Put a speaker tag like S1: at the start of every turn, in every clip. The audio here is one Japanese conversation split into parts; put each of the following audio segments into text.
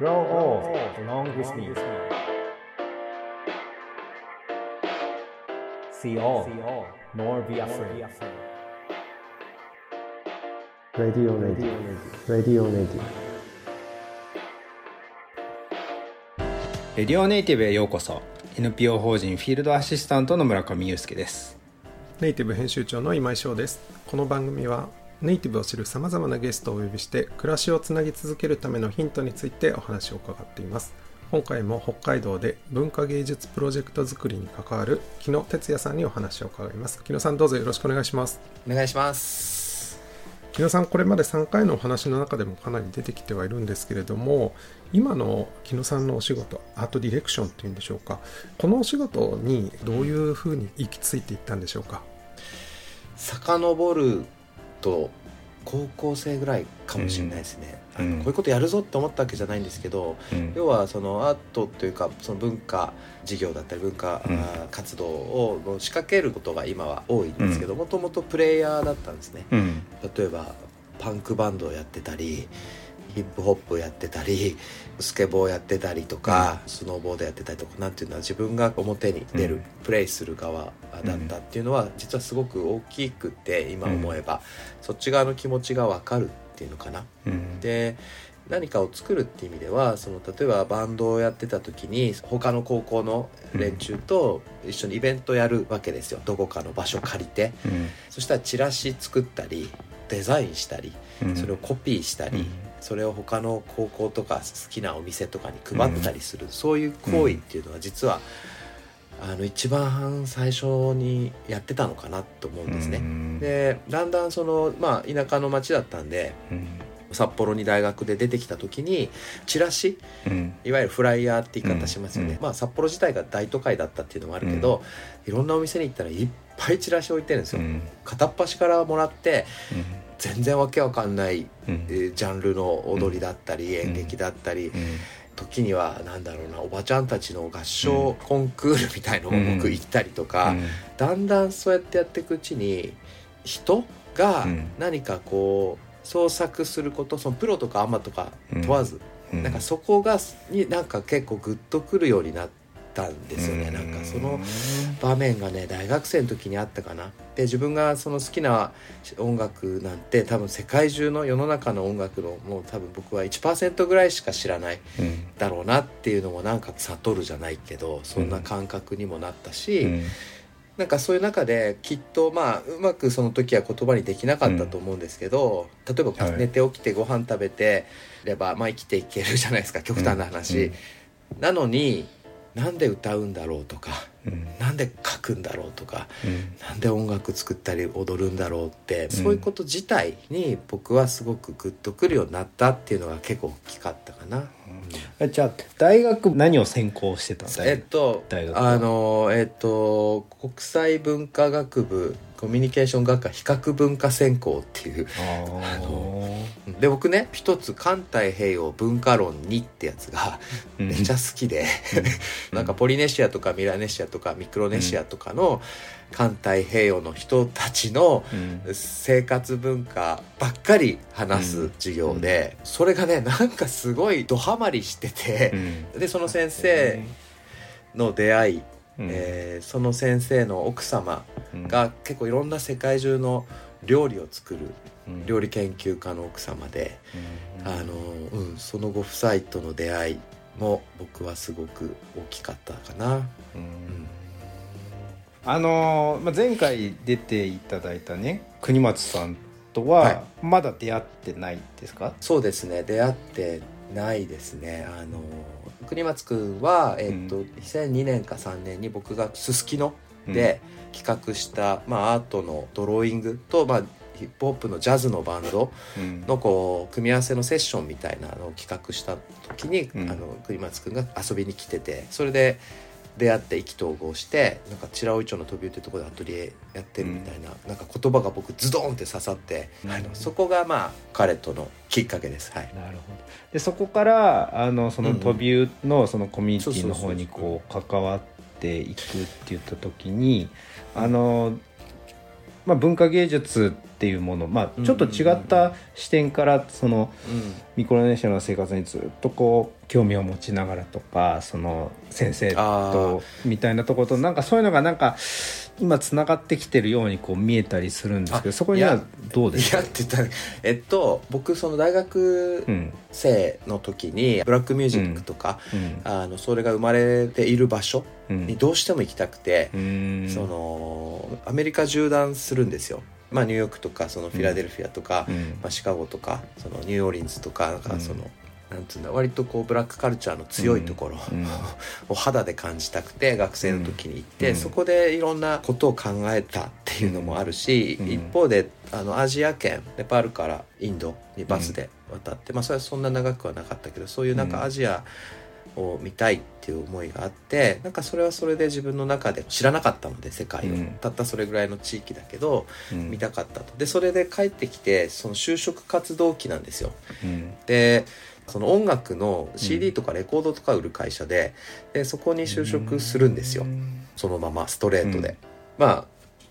S1: Grow old along with me. See all, nor be afraid.
S2: Radio Radio Radio Radio
S3: レディオネイティブへようこそ NPO 法人フィールドアシスタントの村上裕介です
S2: ネイティブ編集長の今井翔ですこの番組はネイティブを知るさまざまなゲストをお呼びして暮らしをつなぎ続けるためのヒントについてお話を伺っています。今回も北海道で文化芸術プロジェクト作りに関わる木野哲也さんにお話を伺います。木野さんどうぞよろしくお願いします。
S3: お願いします。
S2: 木野さんこれまで3回のお話の中でもかなり出てきてはいるんですけれども今の木野さんのお仕事アートディレクションっていうんでしょうか。このお仕事にどういうふうに行き着いていったんでしょうか。
S4: 遡ると高校生ぐらいかもしれないですね、
S3: うん。
S4: こういうことやるぞって思ったわけじゃないんですけど、
S3: うん。
S4: 要はそのアートというかその文化事業だったり文化、活動を仕掛けることが今は多いんですけどもともとプレイヤーだったんですね。
S3: うん。
S4: 例えばパンクバンドをやってたりヒップホップやってたりスケボーやってたりとか、スノーボードやってたりとかなんていうのは自分が表に出る、
S3: うん。
S4: プレイする側だったっていうのは、実はすごく大きくて今思えば、そっち側の気持ちが分かるっていうのかな。
S3: うん。
S4: で何かを作るっていう意味ではその例えばバンドをやってた時に他の高校の連中と一緒にイベントやるわけですよ。どこかの場所借りて。
S3: うん。
S4: そしたらチラシ作ったりデザインしたり
S3: うん。
S4: それをコピーしたり、
S3: うん。
S4: それを他の高校とか好きなお店とかに配ったりする、そういう行為っていうのは実は、あの一番最初にやってたのかなと思うんですね。
S3: うん。
S4: でだんだんその、まあ、田舎の町だったんで
S3: うん。
S4: 札幌に大学で出てきた時にチラシ
S3: うん。
S4: いわゆるフライヤーって言い方しますよね、
S3: うん。
S4: まあ札幌自体が大都会だったっていうのもあるけど、いろんなお店に行ったらいっぱいチラシ置いてるんですよ、
S3: うん。
S4: 片っ端からもらって全然わけわかんない、
S3: うん。
S4: えージャンルの踊りだったり、演劇だったり、時にはなんだろうなおばちゃんたちの合唱コンクールみたいのも僕行ったりとか、だんだんそうやってやっていくうちに人が
S3: うん。
S4: 何かこう創作することそのプロとかアマとか問わず、
S3: うん。
S4: なんかそこがになんか結構グッとくるようになったんですよね、なんかその場面がね大学生の時にあったかな。で自分がその好きな音楽なんて多分世界中の世の中の音楽のもう多分僕は1%ぐらいしか知らない
S3: うん
S4: だろうなっていうのもなんか悟るじゃないけどそんな感覚にもなったし、
S3: うん。
S4: なんかそういう中できっとまあうまくその時は言葉にできなかったと思うんですけど、例えば
S3: はい。
S4: 寝て起きてご飯食べてれば、まあ、生きていけるじゃないですか。極端な話、
S3: うん。
S4: なのになんで歌うんだろうとか
S3: うん。
S4: なんで書くんだろうとか
S3: うん。
S4: なんで音楽作ったり踊るんだろうって、
S3: ん。
S4: そういうこと自体に僕はすごくグッとくるようになったっていうのが結構大きかったかな。
S3: あじゃあ大学何を専攻してたんだ
S4: えっとあのえっと国際文化学部コミュニケーション学科比較文化専攻っていう
S3: あの
S4: で僕ね一つ環太平洋文化論2ってやつが
S3: うん。
S4: めちゃ好きで、なんかポリネシアとかミラネシアとかミクロネシアとかの環太平洋の人たちの
S3: うん。
S4: 生活文化ばっかり話す授業で、それがねなんかすごいドハマりしてて、でその先生の出会い、
S3: うん。
S4: えーその先生の奥様
S3: うん。
S4: が結構いろんな世界中の料理を作る
S3: うん
S4: 料理研究家の奥様で、
S3: うん。
S4: あのうん、そのご夫妻との出会いも僕はすごく大きかったかな。
S3: うん。あのーまあ、前回出ていただいたね国松さんと
S4: は
S3: はまだ出会ってないですか、
S4: そうですね。出会ってないですね。あの国松君は、えっと
S3: う
S4: 2002年か3年に僕がすすきので企画した、まあ、アートのドローイングと、まあ、ヒップホップのジャズのバンド
S3: うん。
S4: のこう組み合わせのセッションみたいなのを企画した時に、
S3: うん。
S4: あの国松君が遊びに来ててそれで出会って意気投合してなんか白老町の飛びっていうところでアトリエやってるみたいな,、なんか言葉が僕ズドンって刺さって、
S3: うん。
S4: あのそこがまあ彼とのきっかけです。はい。
S3: なるほど。でそこからあのその
S4: うんうん
S3: 飛びのそのコミュニティの方にこう。関わっていくって言った時にあのまあ、文化芸術っていうもの、まあ、ちょっと違った視点からその
S4: うん。
S3: ミクロネシアの生活にずっとこう興味を持ちながらとかその先生とみたいなところとなんかそういうのがなんか今つながってきてるようにこう見えたりするんですけど
S4: あ
S3: そこにはどうですか？
S4: いやって言ったらえっと僕その大学
S3: うん
S4: 生の時にブラックミュージックとか、
S3: うん。
S4: あのそれが生まれている場所
S3: うん。
S4: にどうしても行きたくて、
S3: うん。
S4: そのアメリカ縦断するんですよ、まあ、ニューヨークとかそのフィラデルフィアとか、
S3: うん。
S4: まあ、シカゴとかそのニューオーリンズとかなんかその、なんつうんだ割とこうブラックカルチャーの強いところ
S3: うん
S4: を肌で感じたくて学生の時に行って、
S3: うん。
S4: そこでいろんなことを考えたっていうのもあるし、
S3: うん。
S4: 一方であのアジア圏ネパールからインドにバスで渡って、まあそれはそんな長くはなかったけどそういうな
S3: ん
S4: かアジアを見たいっていう思いがあってなんかそれはそれで自分の中で知らなかったので世界を、
S3: うん。
S4: たったそれぐらいの地域だけど
S3: うん。
S4: 見たかったと。でそれで帰ってきてその就職活動期なんですよ。
S3: うん。
S4: でその音楽の CD とかレコードとか売る会社ででそこに就職するんですよ。そのままストレートで、
S3: うん。
S4: まあ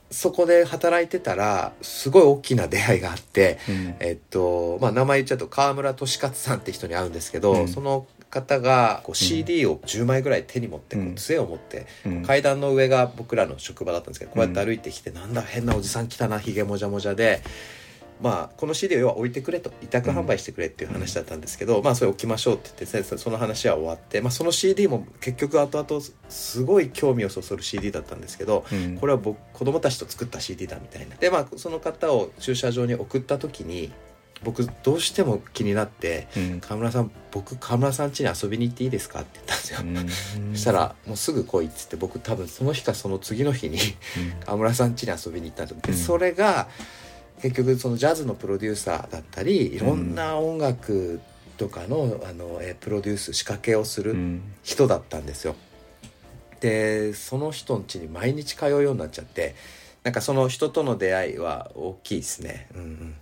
S4: そこで働いてたらすごい大きな出会いがあって
S3: うん。
S4: えっとまあ名前言っちゃうと川村俊勝さんって人に会うんですけど、
S3: うん。
S4: その方がこう CD を10枚ぐらい手に持ってこ
S3: う
S4: うん。杖を持って
S3: うん。
S4: 階段の上が僕らの職場だったんですけどこうやって歩いてきて、なんだ変なおじさん来たなひげもじゃもじゃで。まあ、この CD を要は置いてくれと委託販売してくれっていう話だったんですけど、まあそれ置きましょうって言って先生その話は終わって、まあ、その CD も結局後々すごい興味をそそる CD だったんですけど
S3: うん。
S4: これは僕子供たちと作った CD だみたいな。でまあその方を駐車場に送った時に僕どうしても気になって
S3: うん「
S4: 川村さん僕川村さん家に遊びに行っていいですか?」って言ったんですよ、
S3: うん。
S4: そしたら「もうすぐ来い」っつって僕多分その日かその次の日に川村さん家に遊びに行ったんですよ。で
S3: うん。
S4: それが結局そのジャズのプロデューサーだったりいろんな音楽とかのあのえプロデュース仕掛けをする
S3: うん
S4: 人だったんですよでその人ん家に毎日通うようになっちゃってなんかその人との出会いは大きいですねうんうん。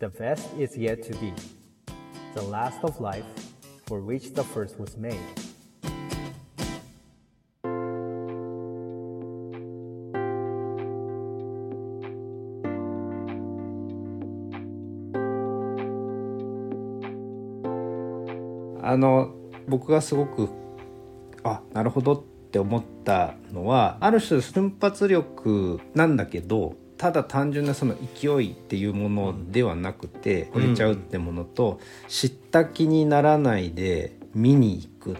S1: The best is yet to be. The last of life, for which the first was made.
S3: の僕がすごくあなるほどって思ったのはある種瞬発力なんだけどただ単純なその勢いっていうものではなくて惚れちゃうってものと、知った気にならないで見に行く。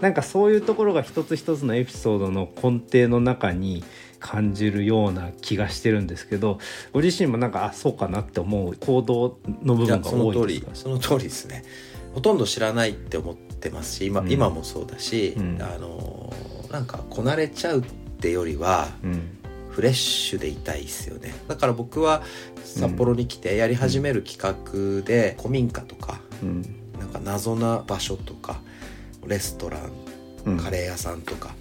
S3: なんかそういうところが一つ一つのエピソードの根底の中に感じるような気がしてるんですけどご自身もなんかあそうかなって思う行動の部分が多いですか？
S4: その通りですねほとんど知らないって思ってますし今,、
S3: うん。
S4: 今もそうだし、
S3: うん。
S4: あのなんかこなれちゃうってよりは
S3: うん。
S4: フレッシュでいたいですよね。だから僕は札幌に来てやり始める企画で古民家とか
S3: うん。
S4: なんか謎な場所とかレストラン
S3: うん。
S4: カレー屋さんとか、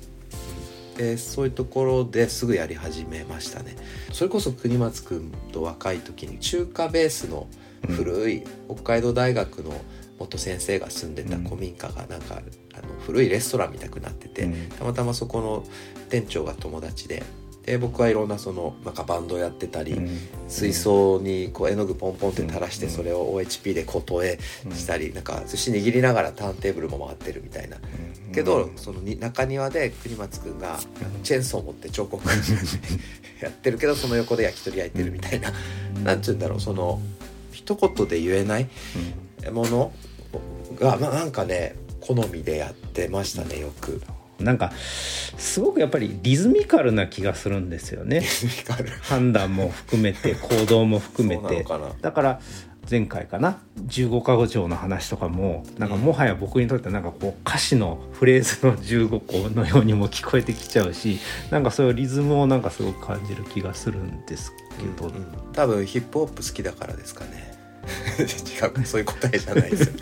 S4: でそういうところですぐやり始めましたね。それこそ国松君と若い時に中華ベースの古い北海道大学の元先生が住んでた古民家がなんか、あの古いレストランみたくなってて、
S3: うん。
S4: たまたまそこの店長が友達でで僕はいろんなそのなんかバンドやってたり、
S3: うん。
S4: 水槽にこう絵の具ポンポンって垂らして
S3: うん。
S4: それを OHP でこう投影したり、なんか寿司握りながらターンテーブルも回ってるみたいな。けど、そのに中庭で国松くんがチェーンソー持って彫刻 やってるけどその横で焼き鳥焼いてるみたいな、なんて言うんだろうその一言で言えないものが、まあ、なんかね好みでやってましたねよく。
S3: なんかすごくやっぱりリズミカルな気がするんですよね。判断も含めて 行動も含めて。だから前回かな。15か条の話とかもなんかもはや僕にとってはなんかこう歌詞のフレーズの15個のようにも聞こえてきちゃうしなんかそういうリズムをなんかすごく感じる気がするんですけど、
S4: うん。多分ヒップホップ好きだからですかね 違うそういう答えじゃないですよ。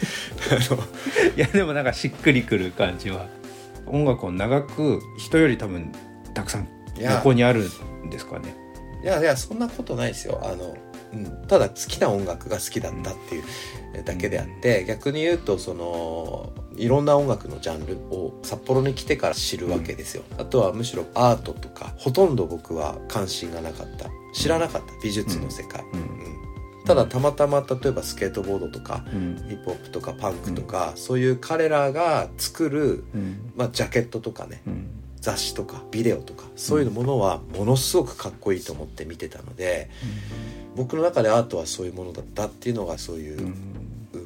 S4: あの
S3: いやでもなんかしっくりくる感じは。音楽を長く人より多分たくさん横にあるんですかね。
S4: いやいやそんなことないですよ。あの、うん、ただ好きな音楽が好きだったっていうだけであって、逆に言うとそのいろんな音楽のジャンルを札幌に来てから知るわけですよ、あとはむしろアートとかほとんど僕は関心がなかった。知らなかった。美術の世界、
S3: うん。
S4: うんただたまたま例えばスケートボードとか
S3: うん。
S4: ヒップホップとかパンクとか、そういう彼らが作る、
S3: うん。
S4: まあ、ジャケットとかね
S3: うん。
S4: 雑誌とかビデオとかそういうものはものすごくかっこいいと思って見てたので僕の中でアートはそういうものだったっていうのがそういう
S3: うん。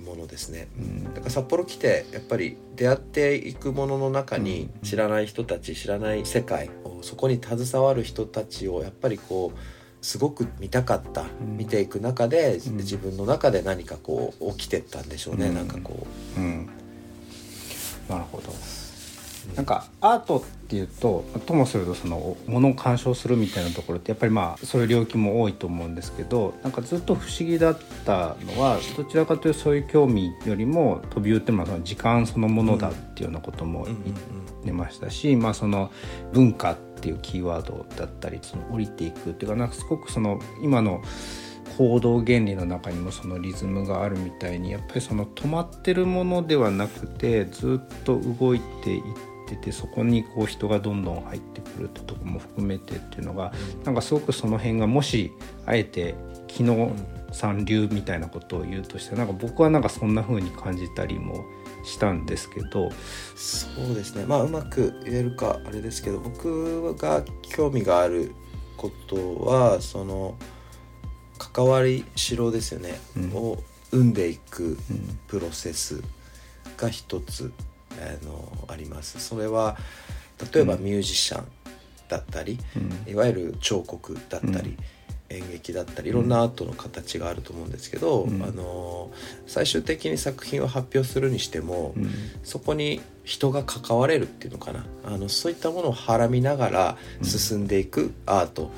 S4: ものですね。
S3: ん。
S4: だから札幌来てやっぱり出会っていくものの中に知らない人たち知らない世界をそこに携わる人たちをやっぱりこうすごく見たかった、
S3: ん。
S4: 見ていく中で、
S3: うん。
S4: 自分の中で何かこう起きてったんでしょうね、
S3: うん。
S4: なんかこ
S3: う。ん。なるほど。なんかアートっていうとともするとそのものを鑑賞するみたいなところってやっぱりまあそういう領域も多いと思うんですけどなんかずっと不思議だったのはどちらかというとそういう興味よりも飛び打ってまあその時間そのものだっていうようなことも
S4: う、うんうん
S3: 言ってましたし、まあその文化ってっていうキーワードだったりその降りていくっていうかなんかすごくその今の行動原理の中にもそのリズムがあるみたいにやっぱりその止まってるものではなくてずっと動いていっててそこにこう人がどんどん入ってくるってとこも含めてっていうのがなんかすごくその辺がもしあえて昨日三流みたいなことを言うとしてなんか僕はなんかそんな風に感じたりもしたんですけど、
S4: そうですね。まあうまく言えるかあれですけど僕が興味があることはその関わりしろですよね、
S3: うん。
S4: を生んでいく
S3: うん。
S4: プロセスが一つあのあります。それは例えば
S3: うん。
S4: ミュージシャンだったり、
S3: うん。
S4: いわゆる彫刻だったり、
S3: うん
S4: 演劇だったりいろんなアートの形があると思うんですけど、
S3: うん。
S4: あの最終的に作品を発表するにしても、
S3: うん。
S4: そこに人が関われるっていうのかな。あのそういったものをはらみながら進んでいくアート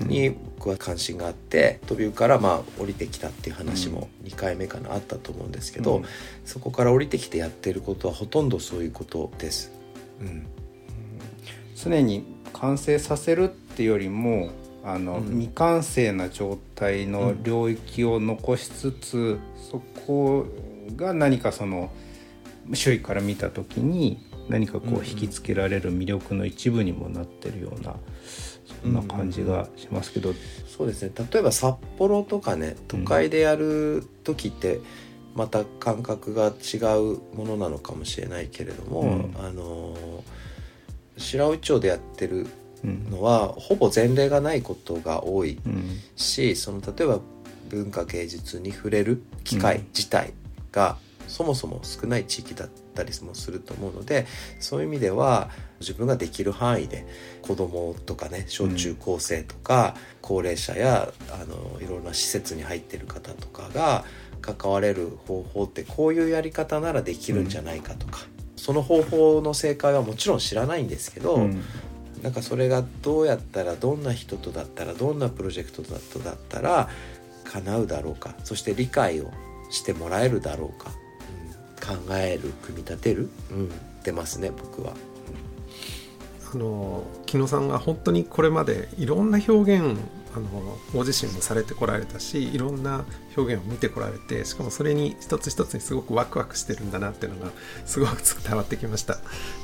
S4: に僕は関心があって飛びからまあ降りてきたっていう話も2回目かなあったと思うんですけど、
S3: うん。
S4: そこから降りてきてやってることはほとんどそういうことです。うん。
S3: 常に完成させるっていうよりもあの、
S4: うん。
S3: 未完成な状態の領域を残しつつ、そこが何かその周囲から見た時に何かこ
S4: うんう
S3: うん。引きつけられる魅力の一部にもなってるようなそんな感じがしますけど、
S4: そうですね。例えば札幌とかね都会でやる時ってまた感覚が違うものなのかもしれないけれども、
S3: うん。
S4: あの白老町でやってる
S3: うん
S4: のはほぼ前例がないことが多い
S3: うん。
S4: しその例えば文化芸術に触れる機会
S3: うん。
S4: 自体がそもそも少ない地域だったりもすると思うのでそういう意味では自分ができる範囲で子供とかね小中高生とか、高齢者やあのいろんな施設に入ってる方とかが関われる方法ってこういうやり方ならできるんじゃないかとか、その方法の正解はもちろん知らないんですけど、
S3: うん
S4: なんかそれがどうやったらどんな人とだったらどんなプロジェクトだとだったら叶うだろうか。そして理解をしてもらえるだろうか、うん。考える組み立てる、うん、出ますね僕は。
S2: あの木野さんが本当にこれまでいろんな表現あのご自身もされてこられたしいろんな表現を見てこられてしかもそれに一つ一つにすごくワクワクしてるんだなっていうのがすごく伝わってきました。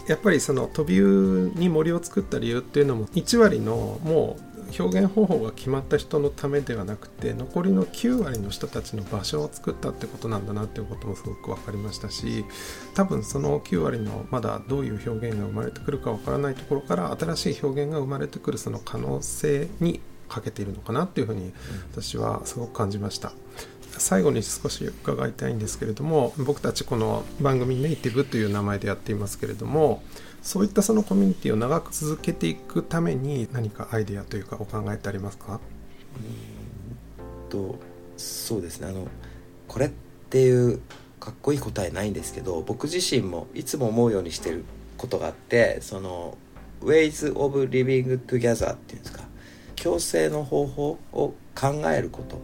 S2: やっぱりその飛び湯に森を作った理由っていうのも1割のもう表現方法が決まった人のためではなくて残りの9割の人たちの場所を作ったってことなんだなっていうこともすごく分かりましたし多分その9割のまだどういう表現が生まれてくるか分からないところから新しい表現が生まれてくるその可能性にかけているのかなっていうふうに私はすごく感じました。最後に少し伺いたいんですけれども僕たちこの番組ネイティブという名前でやっていますけれどもそういったそのコミュニティを長く続けていくために何かアイデアというかお考えってありますか？
S4: とそうですね。あのこれっていうかっこいい答えないんですけど僕自身もいつも思うようにしてることがあってその Ways of Living Together っていうんですか？共生の方法を考えること、うん、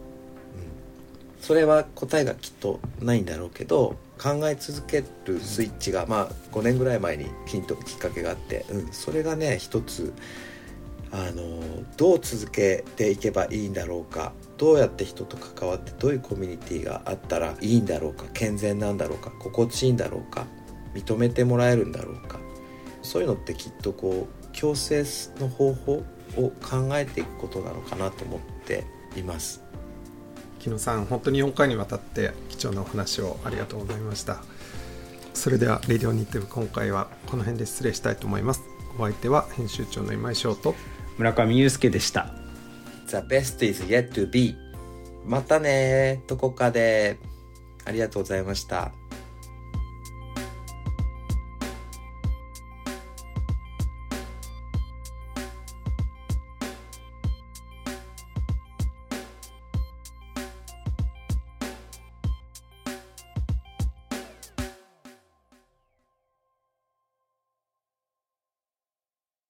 S4: それは答えがきっとないんだろうけど考え続けるスイッチが、まあ、5年ぐらい前にヒントきっかけがあって、うん、それがね一つあのどう続けていけばいいんだろうか。どうやって人と関わってどういうコミュニティがあったらいいんだろうか。健全なんだろうか。心地いいんだろうか。認めてもらえるんだろうか。そういうのってきっとこう強制の方法を考えていくことなのかなと思っています。
S2: 木野さん本当に4回にわたって貴重なお話をありがとうございました。それでは「レディオニッティブ」今回はこの辺で失礼したいと思います。お相手は編集長の今井翔と
S3: 村上祐介でした。
S4: The best is yet to be またねどこかで。ありがとうございました